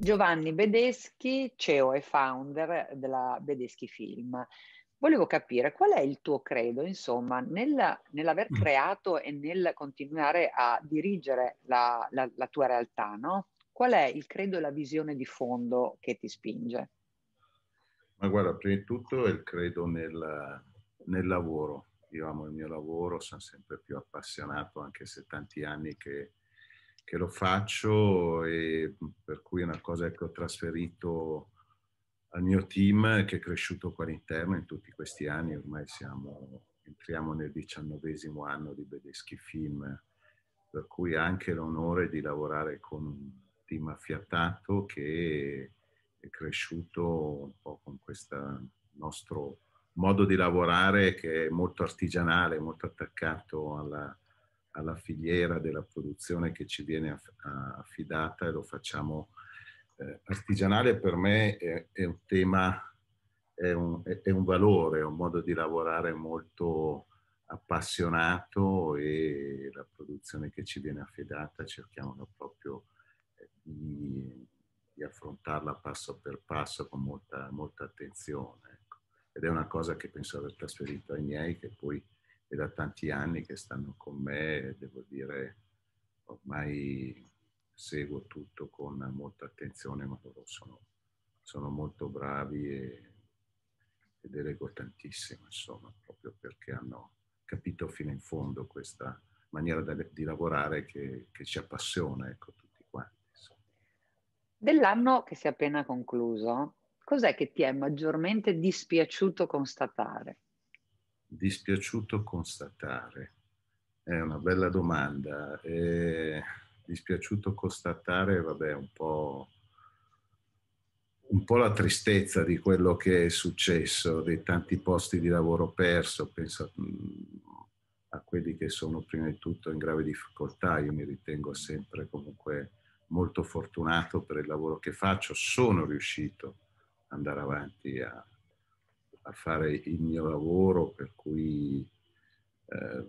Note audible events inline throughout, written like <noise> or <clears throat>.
Giovanni Bedeschi, CEO e founder della Bedeschi Film. Volevo capire qual è il tuo credo, insomma, nel, nell'aver mm. creato e nel continuare a dirigere la, la, la tua realtà, no? Qual è il credo e la visione di fondo che ti spinge? Ma guarda, prima di tutto è il credo nel, nel lavoro. Io amo il mio lavoro, sono sempre più appassionato, anche se tanti anni che, che lo faccio e per cui è una cosa che ho trasferito al mio team che è cresciuto qua all'interno in tutti questi anni, ormai siamo, entriamo nel diciannovesimo anno di Bedeschi Film, per cui anche l'onore di lavorare con un team affiatato che è cresciuto un po' con questo nostro modo di lavorare che è molto artigianale, molto attaccato alla, alla filiera della produzione che ci viene affidata e lo facciamo eh, artigianale per me è, è un tema, è un, è un, valore, è un modo di lavorare molto appassionato e la produzione che ci viene affidata cerchiamo proprio eh, di, di affrontarla passo per passo con molta, molta attenzione. Ecco. Ed è una cosa che penso aver trasferito ai miei, che poi è da tanti anni che stanno con me, devo dire, ormai seguo tutto con molta attenzione, ma loro sono, sono molto bravi e, e delego tantissimo, insomma, proprio perché hanno capito fino in fondo questa maniera di lavorare che, che ci appassiona, ecco, tutti quanti. Insomma. Dell'anno che si è appena concluso, cos'è che ti è maggiormente dispiaciuto constatare? Dispiaciuto constatare? È una bella domanda. Eh, dispiaciuto constatare, vabbè, un po', un po' la tristezza di quello che è successo, dei tanti posti di lavoro perso, penso a quelli che sono prima di tutto in grave difficoltà. Io mi ritengo sempre comunque molto fortunato per il lavoro che faccio, sono riuscito ad andare avanti a, a fare il mio lavoro, per cui eh,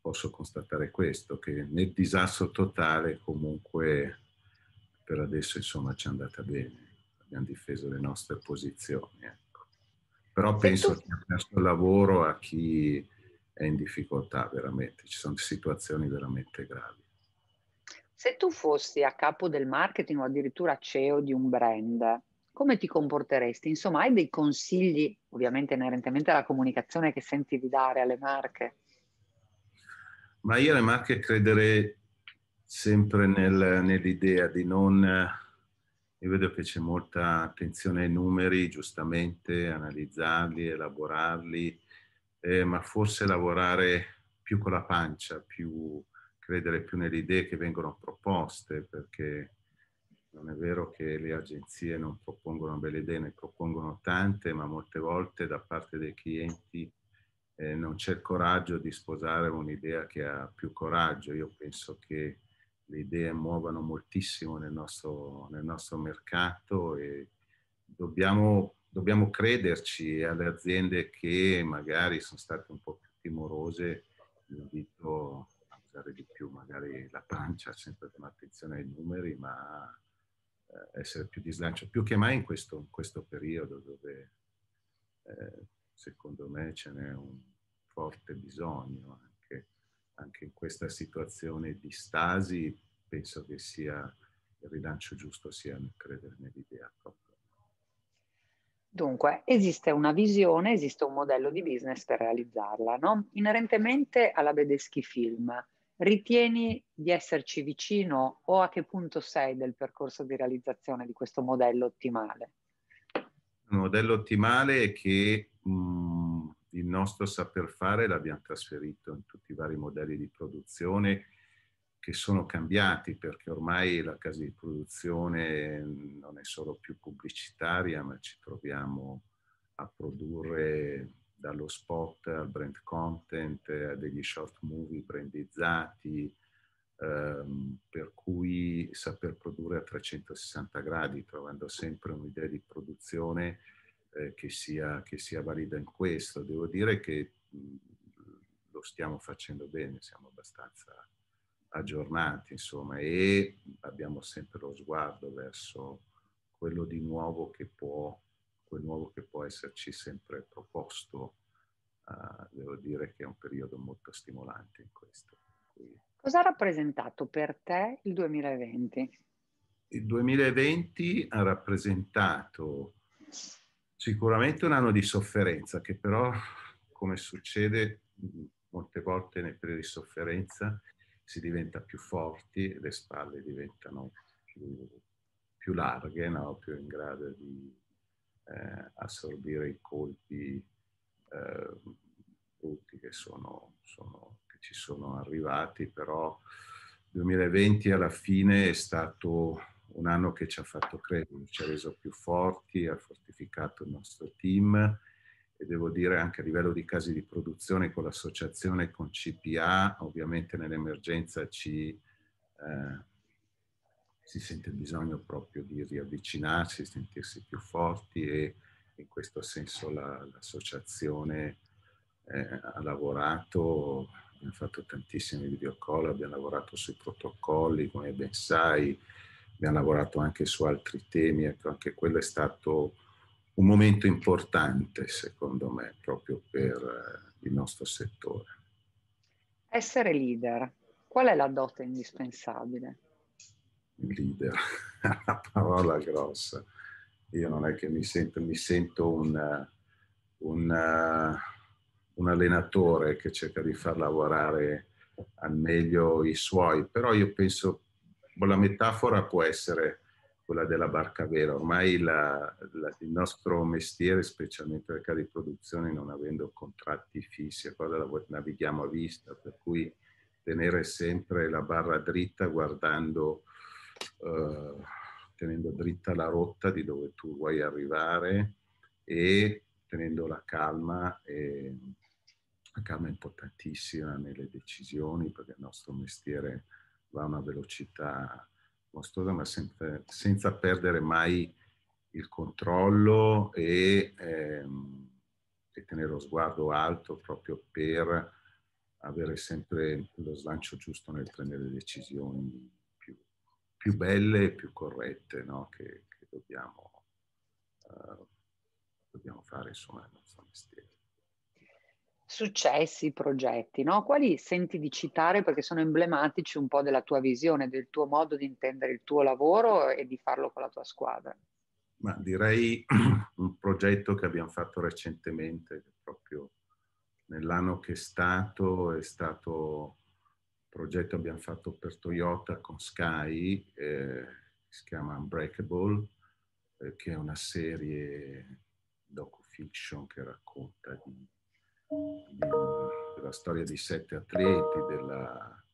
posso constatare questo, che nel disastro totale comunque per adesso insomma ci è andata bene, abbiamo difeso le nostre posizioni. Ecco. Però penso che ha perso il lavoro a chi è in difficoltà veramente, ci sono situazioni veramente gravi. Se tu fossi a capo del marketing o addirittura CEO di un brand, come ti comporteresti? Insomma, hai dei consigli, ovviamente inerentemente alla comunicazione che senti di dare alle marche? Ma io alle marche crederei sempre nel, nell'idea di non... Io vedo che c'è molta attenzione ai numeri, giustamente, analizzarli, elaborarli, eh, ma forse lavorare più con la pancia, più, credere più nelle idee che vengono proposte, perché non è vero che le agenzie non propongono belle idee, ne propongono tante, ma molte volte da parte dei clienti eh, non c'è il coraggio di sposare un'idea che ha più coraggio. Io penso che le idee muovano moltissimo nel nostro, nel nostro mercato e dobbiamo, dobbiamo crederci alle aziende che magari sono state un po' più timorose. Invito a usare di più magari la pancia, sempre con attenzione ai numeri, ma essere più di slancio, più che mai in questo, in questo periodo dove eh, secondo me ce n'è un forte bisogno anche, anche in questa situazione di stasi, penso che sia il rilancio giusto sia credere nell'idea proprio. Dunque, esiste una visione, esiste un modello di business per realizzarla, no? Inerentemente alla Bedeschi Film, ritieni di esserci vicino o a che punto sei del percorso di realizzazione di questo modello ottimale? Un modello ottimale che mh, il nostro saper fare l'abbiamo trasferito in tutti i vari modelli di produzione che sono cambiati perché ormai la casa di produzione non è solo più pubblicitaria, ma ci troviamo a produrre dallo spot al brand content, a degli short movie brandizzati, ehm, per cui saper produrre a 360 gradi, trovando sempre un'idea di produzione eh, che, sia, che sia valida in questo. Devo dire che lo stiamo facendo bene, siamo abbastanza aggiornati, insomma, e abbiamo sempre lo sguardo verso quello di nuovo che può, quel nuovo che può esserci sempre proposto. Uh, devo dire che è un periodo molto stimolante in questo. Cosa ha rappresentato per te il 2020? Il 2020 ha rappresentato sicuramente un anno di sofferenza che però, come succede molte volte nei periodi di sofferenza, si diventa più forti, le spalle diventano più, più larghe, no? più in grado di eh, assorbire i colpi eh, brutti che, sono, sono, che ci sono arrivati, però il 2020 alla fine è stato un anno che ci ha fatto credere, ci ha reso più forti, ha fortificato il nostro team e devo dire anche a livello di casi di produzione con l'associazione con CPA, ovviamente nell'emergenza ci, eh, si sente il bisogno proprio di riavvicinarsi, sentirsi più forti e in questo senso la, l'associazione eh, ha lavorato, abbiamo fatto tantissimi video call, abbiamo lavorato sui protocolli, come ben sai, abbiamo lavorato anche su altri temi, ecco, anche quello è stato un momento importante, secondo me, proprio per eh, il nostro settore. Essere leader, qual è la dote indispensabile? Leader, <laughs> una parola grossa. Io non è che mi sento, mi sento un, un, un allenatore che cerca di far lavorare al meglio i suoi, però io penso, la metafora può essere quella della barca vera. Ormai la, la, il nostro mestiere, specialmente nel caso di produzione, non avendo contratti fissi, a cosa navighiamo a vista, per cui tenere sempre la barra dritta guardando, uh, tenendo dritta la rotta di dove tu vuoi arrivare e tenendo la calma. E, la calma è importantissima nelle decisioni perché il nostro mestiere va a una velocità mostruosa, ma sempre, senza perdere mai il controllo e, ehm, e, tenere lo sguardo alto proprio per avere sempre lo slancio giusto nel prendere decisioni più, belle e più corrette no? che, che dobbiamo, uh, dobbiamo fare insomma nel nostro mestiere successi, progetti, no? Quali senti di citare perché sono emblematici un po' della tua visione, del tuo modo di intendere il tuo lavoro e di farlo con la tua squadra? Ma direi <clears throat> un progetto che abbiamo fatto recentemente, proprio nell'anno che è stato, è stato progetto abbiamo fatto per Toyota con Sky, eh, si chiama Unbreakable, eh, che è una serie docu-fiction che racconta di della storia di sette atleti, della,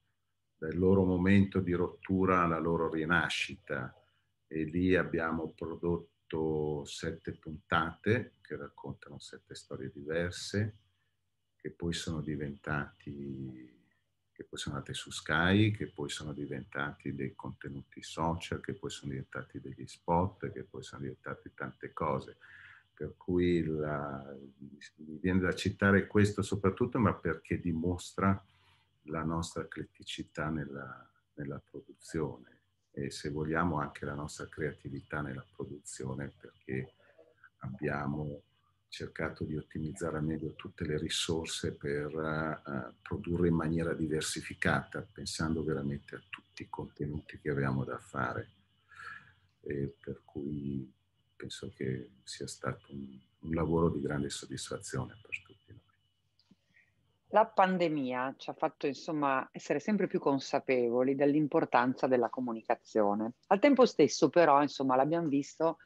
del loro momento di rottura alla loro rinascita. E lì abbiamo prodotto sette puntate che raccontano sette storie diverse, che poi sono diventati che poi sono andate su Sky, che poi sono diventati dei contenuti social, che poi sono diventati degli spot, che poi sono diventati tante cose. Per cui la, mi viene da citare questo soprattutto, ma perché dimostra la nostra criticità nella, nella produzione e se vogliamo anche la nostra creatività nella produzione perché abbiamo cercato di ottimizzare al meglio tutte le risorse per uh, produrre in maniera diversificata, pensando veramente a tutti i contenuti che abbiamo da fare. E per cui penso che sia stato un, un lavoro di grande soddisfazione per tutti noi. La pandemia ci ha fatto insomma essere sempre più consapevoli dell'importanza della comunicazione. Al tempo stesso però, insomma, l'abbiamo visto,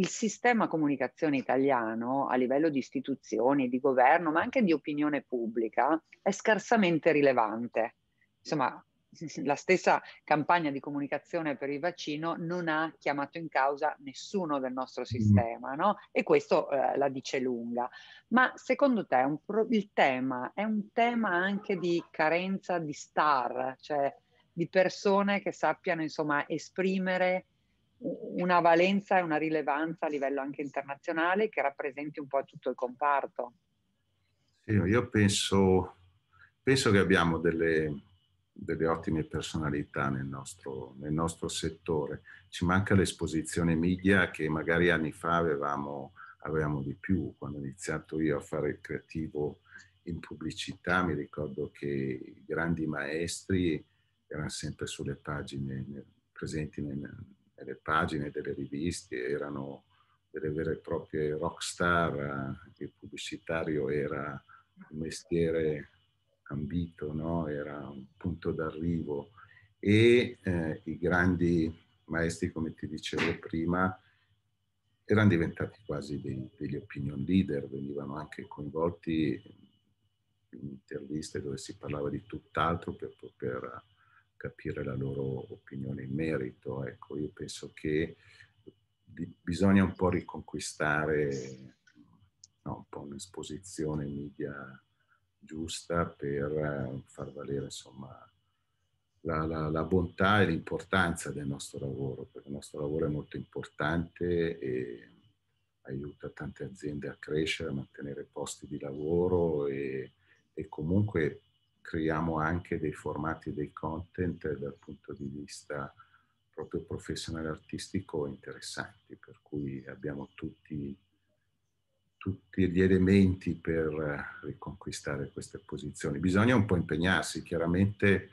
il sistema comunicazione italiano a livello di istituzioni, di governo, ma anche di opinione pubblica, è scarsamente rilevante. Insomma, <laughs> la stessa campagna di comunicazione per il vaccino non ha chiamato in causa nessuno del nostro sistema, no? E questo eh, la dice lunga. Ma secondo te pro- il tema è un tema anche di carenza di star, cioè di persone che sappiano insomma esprimere una valenza e una rilevanza a livello anche internazionale che rappresenti un po' tutto il comparto? Sì, io penso, penso che abbiamo delle delle ottime personalità nel nostro, nel nostro settore. Ci manca l'esposizione media che magari anni fa avevamo, avevamo di più. Quando ho iniziato io a fare il creativo in pubblicità mi ricordo che i grandi maestri erano sempre sulle pagine, presenti nelle pagine delle riviste, erano delle vere e proprie rock star, il pubblicitario era un mestiere ambito, no? era un punto d'arrivo e eh, i grandi maestri, come ti dicevo prima, erano diventati quasi dei, degli opinion leader, venivano anche coinvolti in interviste dove si parlava di tutt'altro per poter capire la loro opinione in merito. Ecco, io penso che bisogna un po' riconquistare no, un po' un'esposizione media giusta per eh, far valere insomma la, la, la, bontà e l'importanza del nostro lavoro, perché il nostro lavoro è molto importante e aiuta tante aziende a crescere, a mantenere posti di lavoro e, e comunque creiamo anche dei formati, dei content dal punto di vista proprio professionale artistico interessanti, per cui abbiamo tutti, tutti gli elementi per riconquistare queste posizioni. Bisogna un po' impegnarsi, chiaramente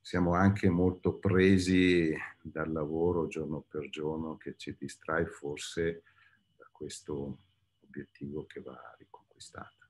siamo anche molto presi dal lavoro giorno per giorno che ci distrae forse da questo obiettivo che va riconquistato.